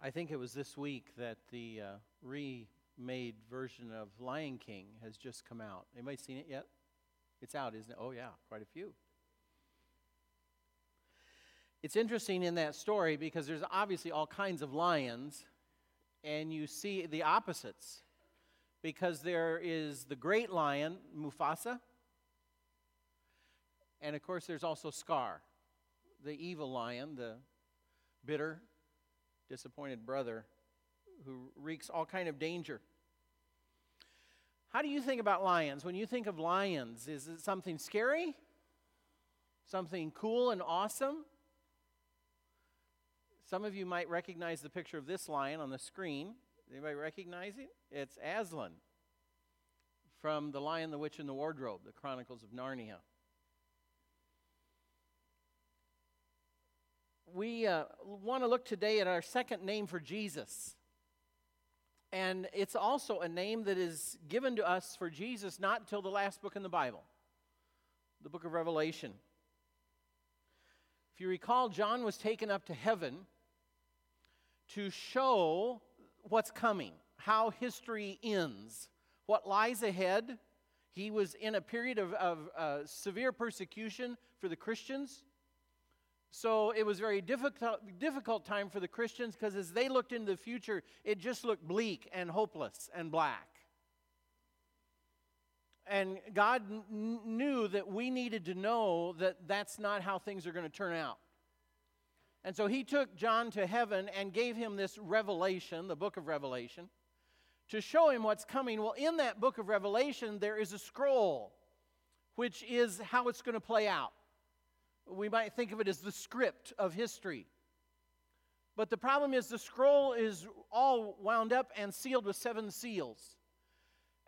I think it was this week that the uh, remade version of Lion King has just come out. Anybody seen it yet? It's out, isn't it? Oh, yeah, quite a few. It's interesting in that story because there's obviously all kinds of lions, and you see the opposites. Because there is the great lion, Mufasa, and of course, there's also Scar, the evil lion, the bitter, disappointed brother who wreaks all kind of danger. How do you think about lions? When you think of lions, is it something scary? Something cool and awesome? Some of you might recognize the picture of this lion on the screen. Anybody recognize it? It's Aslan from The Lion, the Witch, and the Wardrobe, the Chronicles of Narnia. We uh, want to look today at our second name for Jesus. And it's also a name that is given to us for Jesus not until the last book in the Bible, the book of Revelation. If you recall, John was taken up to heaven to show what's coming, how history ends, what lies ahead. He was in a period of, of uh, severe persecution for the Christians. So it was a very difficult, difficult time for the Christians because as they looked into the future, it just looked bleak and hopeless and black. And God n- knew that we needed to know that that's not how things are going to turn out. And so he took John to heaven and gave him this revelation, the book of Revelation, to show him what's coming. Well, in that book of Revelation, there is a scroll, which is how it's going to play out. We might think of it as the script of history. But the problem is the scroll is all wound up and sealed with seven seals.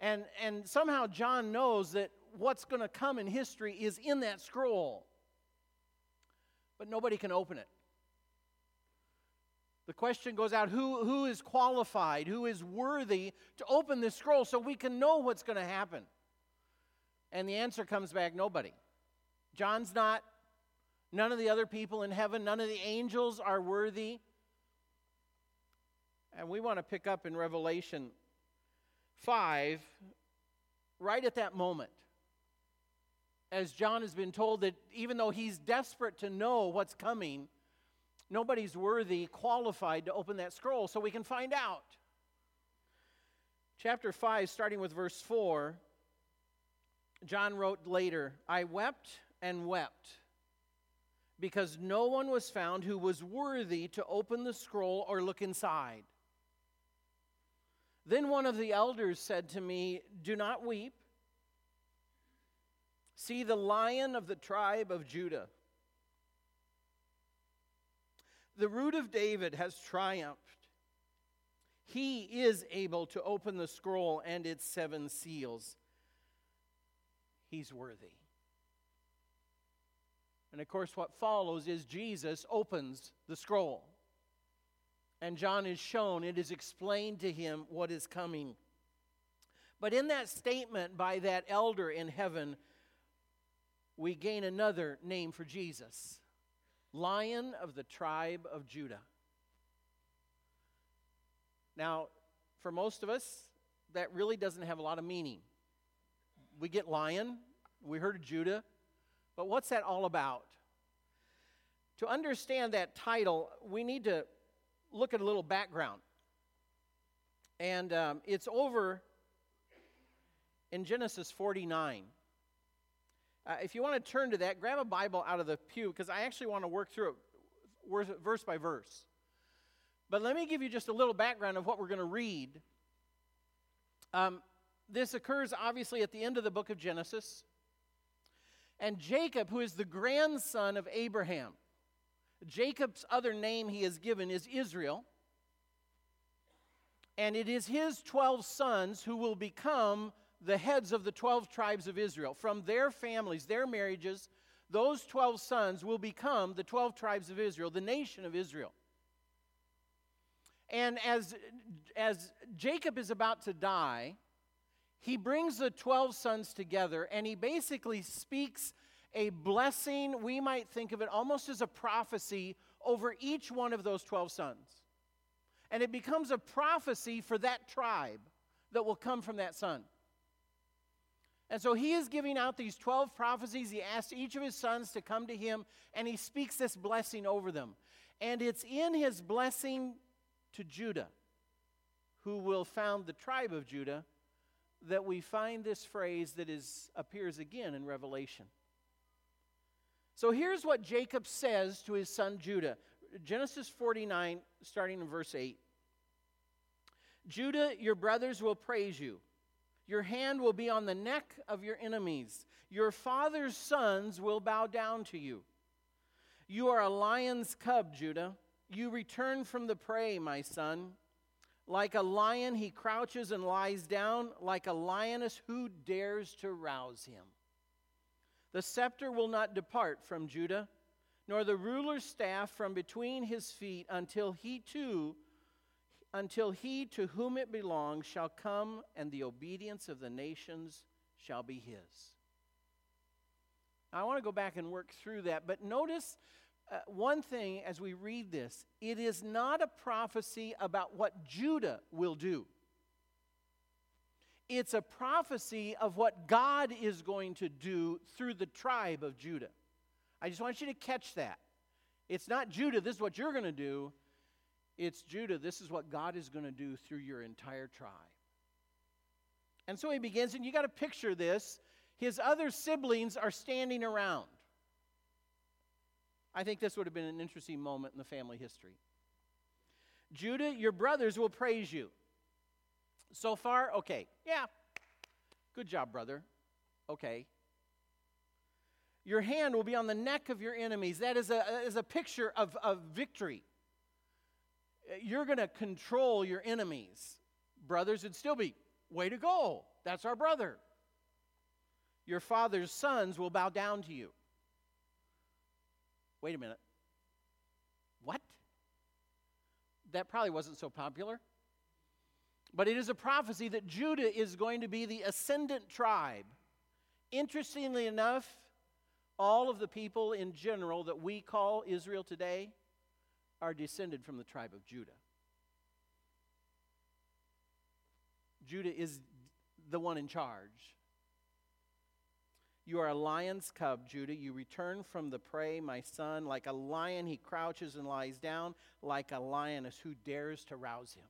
And, and somehow John knows that what's going to come in history is in that scroll. But nobody can open it. The question goes out who, who is qualified, who is worthy to open this scroll so we can know what's going to happen? And the answer comes back nobody. John's not, None of the other people in heaven, none of the angels are worthy. And we want to pick up in Revelation 5, right at that moment. As John has been told that even though he's desperate to know what's coming, nobody's worthy, qualified to open that scroll so we can find out. Chapter 5, starting with verse 4, John wrote later, I wept and wept because no one was found who was worthy to open the scroll or look inside. Then one of the elders said to me, Do not weep. See the lion of the tribe of Judah. The root of David has triumphed. He is able to open the scroll and its seven seals. He's worthy. And of course, what follows is Jesus opens the scroll. And John is shown, it is explained to him what is coming. But in that statement by that elder in heaven, we gain another name for Jesus Lion of the tribe of Judah. Now, for most of us, that really doesn't have a lot of meaning. We get lion, we heard of Judah, but what's that all about? To understand that title, we need to look at a little background. And um, it's over in Genesis 49. Uh, if you want to turn to that, grab a Bible out of the pew because I actually want to work through it verse by verse. But let me give you just a little background of what we're going to read. Um, this occurs obviously at the end of the book of Genesis. And Jacob, who is the grandson of Abraham, Jacob's other name he is given is Israel. And it is his 12 sons who will become the heads of the 12 tribes of Israel. From their families, their marriages, those 12 sons will become the 12 tribes of Israel, the nation of Israel. And as, as Jacob is about to die, he brings the 12 sons together and he basically speaks a blessing. We might think of it almost as a prophecy over each one of those 12 sons. And it becomes a prophecy for that tribe that will come from that son. And so he is giving out these 12 prophecies. He asks each of his sons to come to him, and he speaks this blessing over them. And it's in his blessing to Judah, who will found the tribe of Judah, that we find this phrase that is, appears again in Revelation. So here's what Jacob says to his son Judah Genesis 49, starting in verse 8. Judah, your brothers will praise you. Your hand will be on the neck of your enemies. Your father's sons will bow down to you. You are a lion's cub, Judah. You return from the prey, my son. Like a lion, he crouches and lies down, like a lioness who dares to rouse him. The scepter will not depart from Judah, nor the ruler's staff from between his feet until he too until he to whom it belongs shall come and the obedience of the nations shall be his. I want to go back and work through that, but notice uh, one thing as we read this it is not a prophecy about what Judah will do. It's a prophecy of what God is going to do through the tribe of Judah. I just want you to catch that. It's not Judah, this is what you're going to do. It's Judah, this is what God is going to do through your entire tribe. And so he begins, and you got to picture this. His other siblings are standing around. I think this would have been an interesting moment in the family history. Judah, your brothers will praise you. So far, okay. Yeah. Good job, brother. Okay. Your hand will be on the neck of your enemies. That is a, is a picture of, of victory. Uh, you're going to control your enemies. Brothers, it'd still be, way to go. That's our brother. Your father's sons will bow down to you. Wait a minute. What? That probably wasn't so popular. But it is a prophecy that Judah is going to be the ascendant tribe. Interestingly enough, all of the people in general that we call Israel today are descended from the tribe of Judah. Judah is the one in charge. You are a lion's cub, Judah. You return from the prey, my son. Like a lion, he crouches and lies down, like a lioness who dares to rouse him.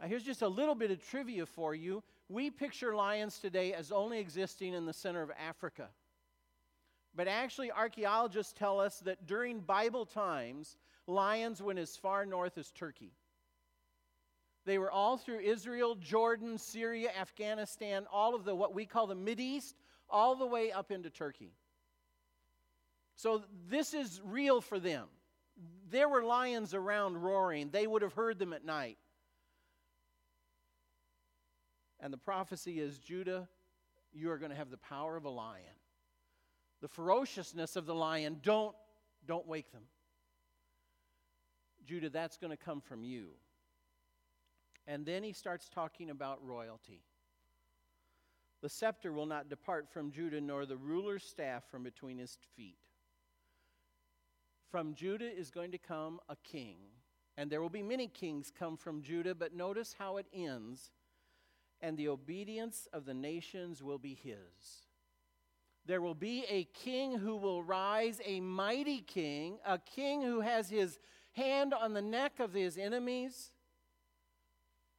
Now, here's just a little bit of trivia for you. We picture lions today as only existing in the center of Africa. But actually, archaeologists tell us that during Bible times, lions went as far north as Turkey. They were all through Israel, Jordan, Syria, Afghanistan, all of the what we call the East, all the way up into Turkey. So this is real for them. There were lions around roaring. They would have heard them at night. And the prophecy is Judah, you are going to have the power of a lion. The ferociousness of the lion, don't, don't wake them. Judah, that's going to come from you. And then he starts talking about royalty. The scepter will not depart from Judah, nor the ruler's staff from between his feet. From Judah is going to come a king, and there will be many kings come from Judah, but notice how it ends. And the obedience of the nations will be his. There will be a king who will rise, a mighty king, a king who has his hand on the neck of his enemies,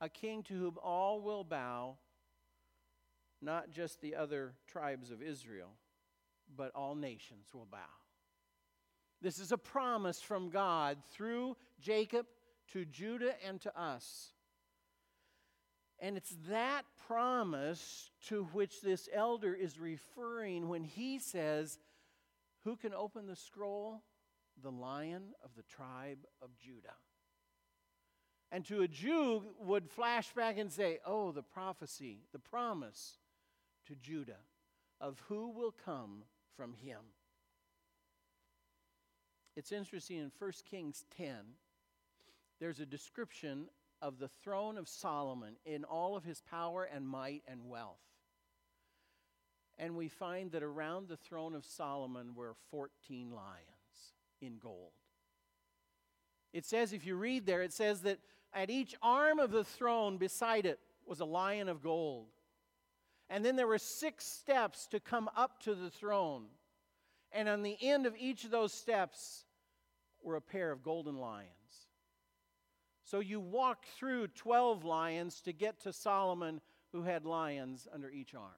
a king to whom all will bow not just the other tribes of Israel, but all nations will bow. This is a promise from God through Jacob to Judah and to us. And it's that promise to which this elder is referring when he says, Who can open the scroll? The lion of the tribe of Judah. And to a Jew would flash back and say, Oh, the prophecy, the promise to Judah of who will come from him. It's interesting in 1 Kings 10, there's a description of the throne of Solomon in all of his power and might and wealth. And we find that around the throne of Solomon were 14 lions in gold. It says, if you read there, it says that at each arm of the throne beside it was a lion of gold. And then there were six steps to come up to the throne. And on the end of each of those steps were a pair of golden lions. So you walked through 12 lions to get to Solomon, who had lions under each arm.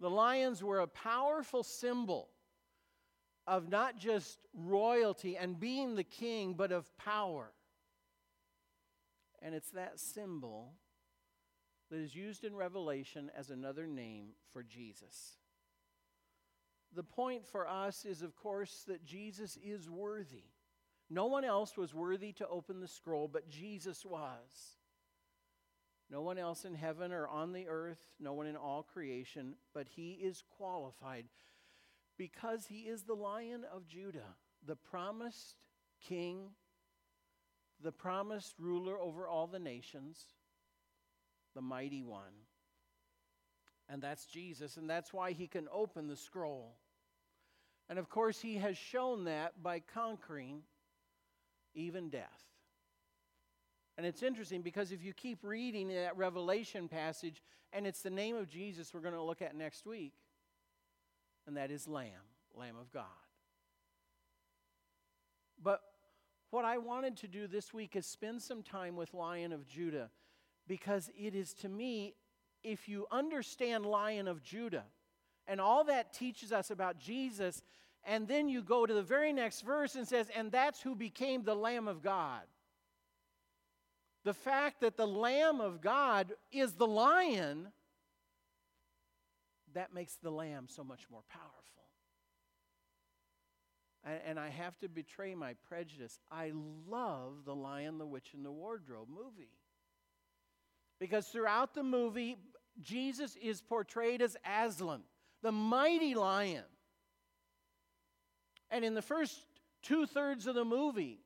The lions were a powerful symbol of not just royalty and being the king, but of power. And it's that symbol that is used in Revelation as another name for Jesus. The point for us is, of course, that Jesus is worthy. No one else was worthy to open the scroll, but Jesus was. No one else in heaven or on the earth, no one in all creation, but he is qualified because he is the lion of Judah, the promised king, the promised ruler over all the nations, the mighty one. And that's Jesus, and that's why he can open the scroll. And of course, he has shown that by conquering even death. And it's interesting because if you keep reading that Revelation passage, and it's the name of Jesus we're going to look at next week, and that is Lamb, Lamb of God. But what I wanted to do this week is spend some time with Lion of Judah because it is to me, if you understand Lion of Judah and all that teaches us about Jesus, and then you go to the very next verse and says, and that's who became the Lamb of God. The fact that the Lamb of God is the lion, that makes the Lamb so much more powerful. And, I have to betray my prejudice. I love The Lion, the Witch, and the Wardrobe movie. Because throughout the movie, Jesus is portrayed as Aslan, the mighty lion. And in the first two thirds of the movie,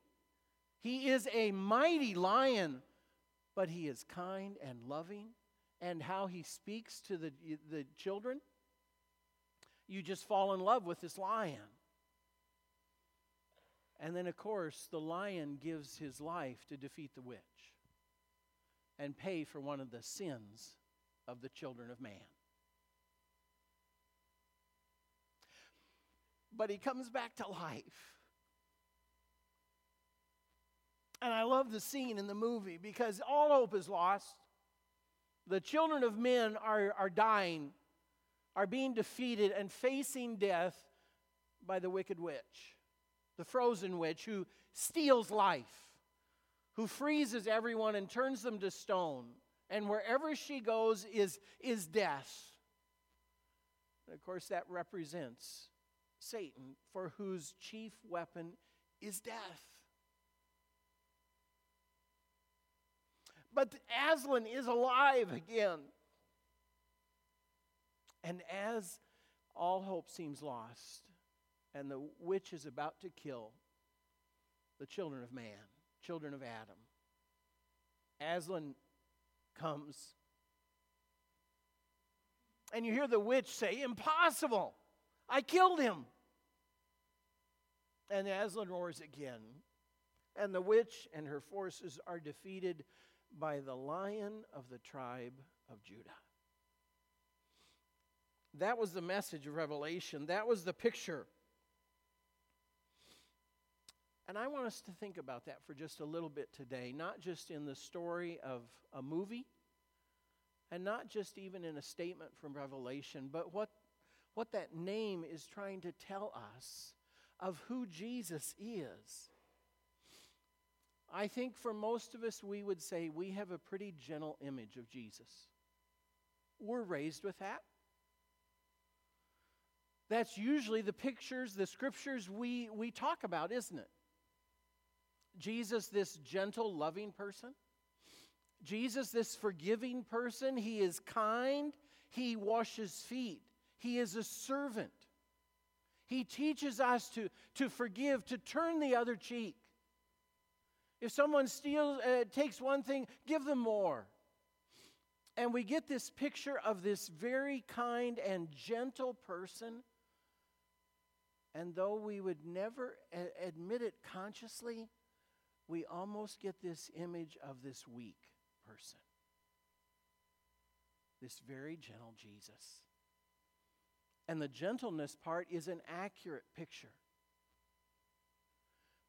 he is a mighty lion but he is kind and loving, and how he speaks to the, the children, you just fall in love with this lion. And then, of course, the lion gives his life to defeat the witch and pay for one of the sins of the children of man. But he comes back to life. And I love the scene in the movie because all hope is lost. The children of men are, are dying, are being defeated, and facing death by the wicked witch, the frozen witch who steals life, who freezes everyone and turns them to stone. And wherever she goes is, is death. And of course, that represents Satan, for whose chief weapon is death. But Aslan is alive again. And as all hope seems lost, and the witch is about to kill the children of man, children of Adam, Aslan comes. And you hear the witch say, Impossible! I killed him. And Aslan roars again. And the witch and her forces are defeated by the lion of the tribe of Judah. That was the message of Revelation. That was the picture. And I want us to think about that for just a little bit today, not just in the story of a movie, and not just even in a statement from Revelation, but what, what that name is trying to tell us of who Jesus is. I think for most of us, we would say we have a pretty gentle image of Jesus. We're raised with that. That's usually the pictures, the scriptures we, we talk about, isn't it? Jesus, this gentle, loving person. Jesus, this forgiving person. He is kind. He washes feet. He is a servant. He teaches us to, to forgive, to turn the other cheek. If someone steals, uh, takes one thing, give them more. And we get this picture of this very kind and gentle person. And though we would never a- admit it consciously, we almost get this image of this weak person. This very gentle Jesus. And the gentleness part is an accurate picture.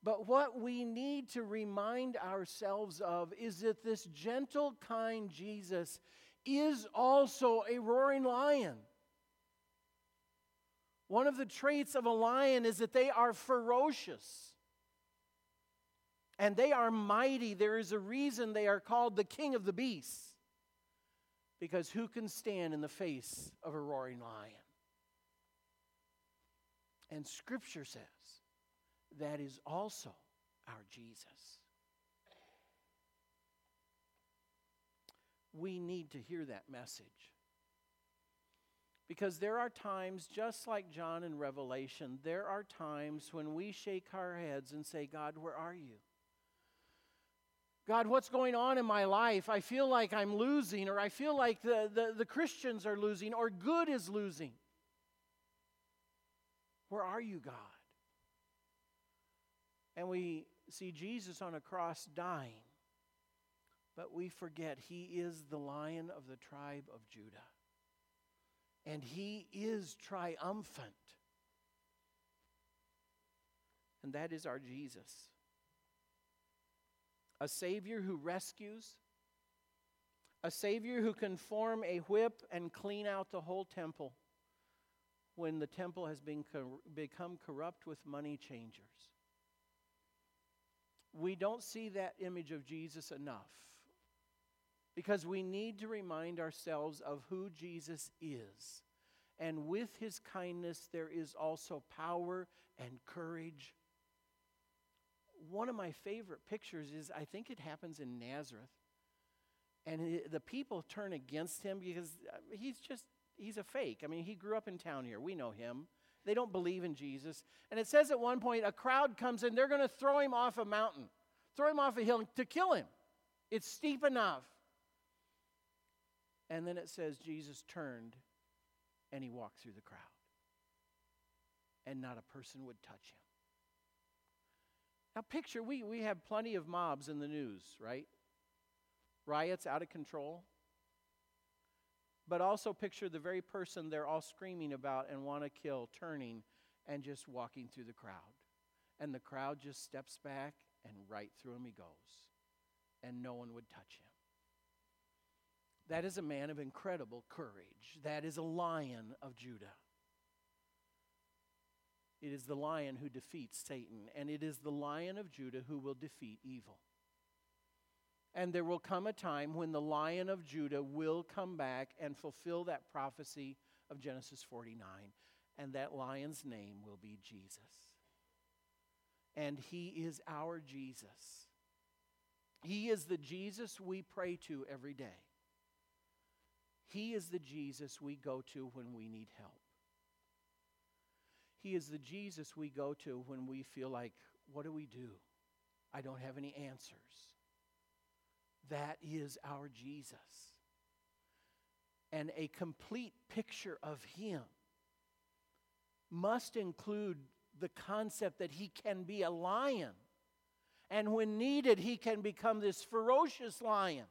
But what we need to remind ourselves of is that this gentle, kind Jesus is also a roaring lion. One of the traits of a lion is that they are ferocious and they are mighty. There is a reason they are called the king of the beasts. Because who can stand in the face of a roaring lion? And Scripture says that is also our Jesus. We need to hear that message. Because there are times, just like John in Revelation, there are times when we shake our heads and say, God, where are you? God, what's going on in my life? I feel like I'm losing, or I feel like the, the, the Christians are losing, or good is losing. Where are you, God? And we see Jesus on a cross dying, but we forget he is the lion of the tribe of Judah. And he is triumphant. And that is our Jesus a Savior who rescues, a Savior who can form a whip and clean out the whole temple when the temple has been cor- become corrupt with money changers. We don't see that image of Jesus enough because we need to remind ourselves of who Jesus is. And with his kindness, there is also power and courage one of my favorite pictures is I think it happens in Nazareth. And the people turn against him because uh, he's just, he's a fake. I mean, he grew up in town here. We know him. They don't believe in Jesus. And it says at one point, a crowd comes in, they're going to throw him off a mountain, throw him off a hill to kill him. It's steep enough. And then it says Jesus turned and he walked through the crowd. And not a person would touch him. Now, picture we, we have plenty of mobs in the news, right? Riots out of control. But also picture the very person they're all screaming about and want to kill turning and just walking through the crowd. And the crowd just steps back and right through him he goes. And no one would touch him. That is a man of incredible courage. That is a lion of Judah. It is the lion who defeats Satan, and it is the lion of Judah who will defeat evil. And there will come a time when the lion of Judah will come back and fulfill that prophecy of Genesis 49. And that lion's name will be Jesus. And he is our Jesus. He is the Jesus we pray to every day. He is the Jesus we go to when we need help. He is the Jesus we go to when we feel like, what do we do? I don't have any answers. That is our Jesus. And a complete picture of Him must include the concept that He can be a lion. And when needed, He can become this ferocious lion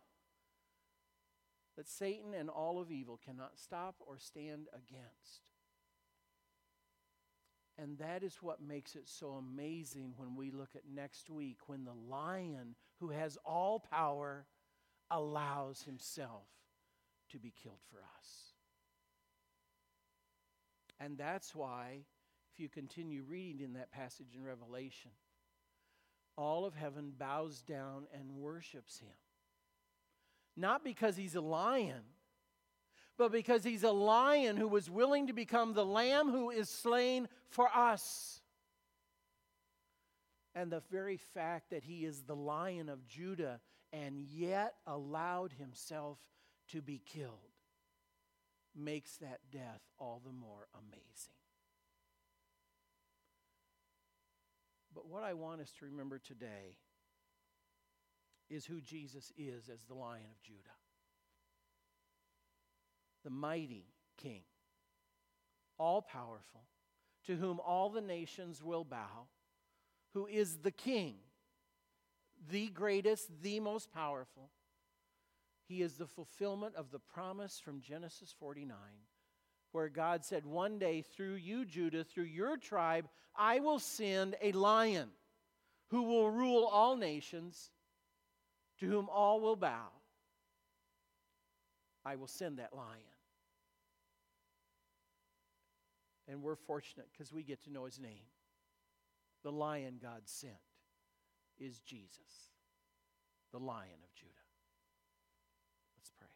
that Satan and all of evil cannot stop or stand against. And that is what makes it so amazing when we look at next week when the lion who has all power allows himself to be killed for us. And that's why, if you continue reading in that passage in Revelation, all of heaven bows down and worships him. Not because he's a lion but because he's a lion who was willing to become the lamb who is slain for us. And the very fact that he is the lion of Judah and yet allowed himself to be killed makes that death all the more amazing. But what I want us to remember today is who Jesus is as the lion of Judah the mighty King, all powerful, to whom all the nations will bow, who is the King, the greatest, the most powerful. He is the fulfillment of the promise from Genesis 49, where God said, One day through you, Judah, through your tribe, I will send a lion who will rule all nations, to whom all will bow. I will send that lion. And we're fortunate because we get to know his name. The lion God sent is Jesus, the lion of Judah. Let's pray.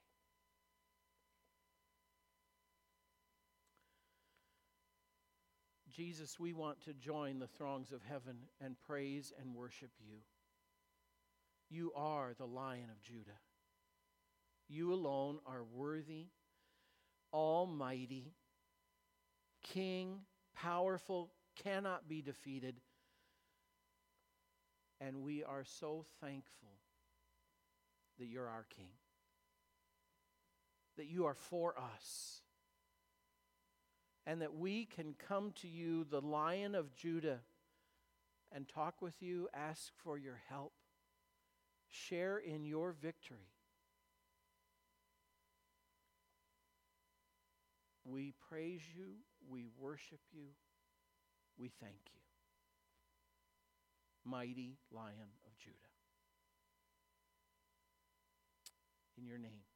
Jesus, we want to join the throngs of heaven and praise and worship you. You are the lion of Judah. You alone are worthy, almighty, king, powerful, cannot be defeated. And we are so thankful that you're our king, that you are for us, and that we can come to you, the lion of Judah, and talk with you, ask for your help, share in your victory. We praise you. We worship you. We thank you. Mighty Lion of Judah. In your name.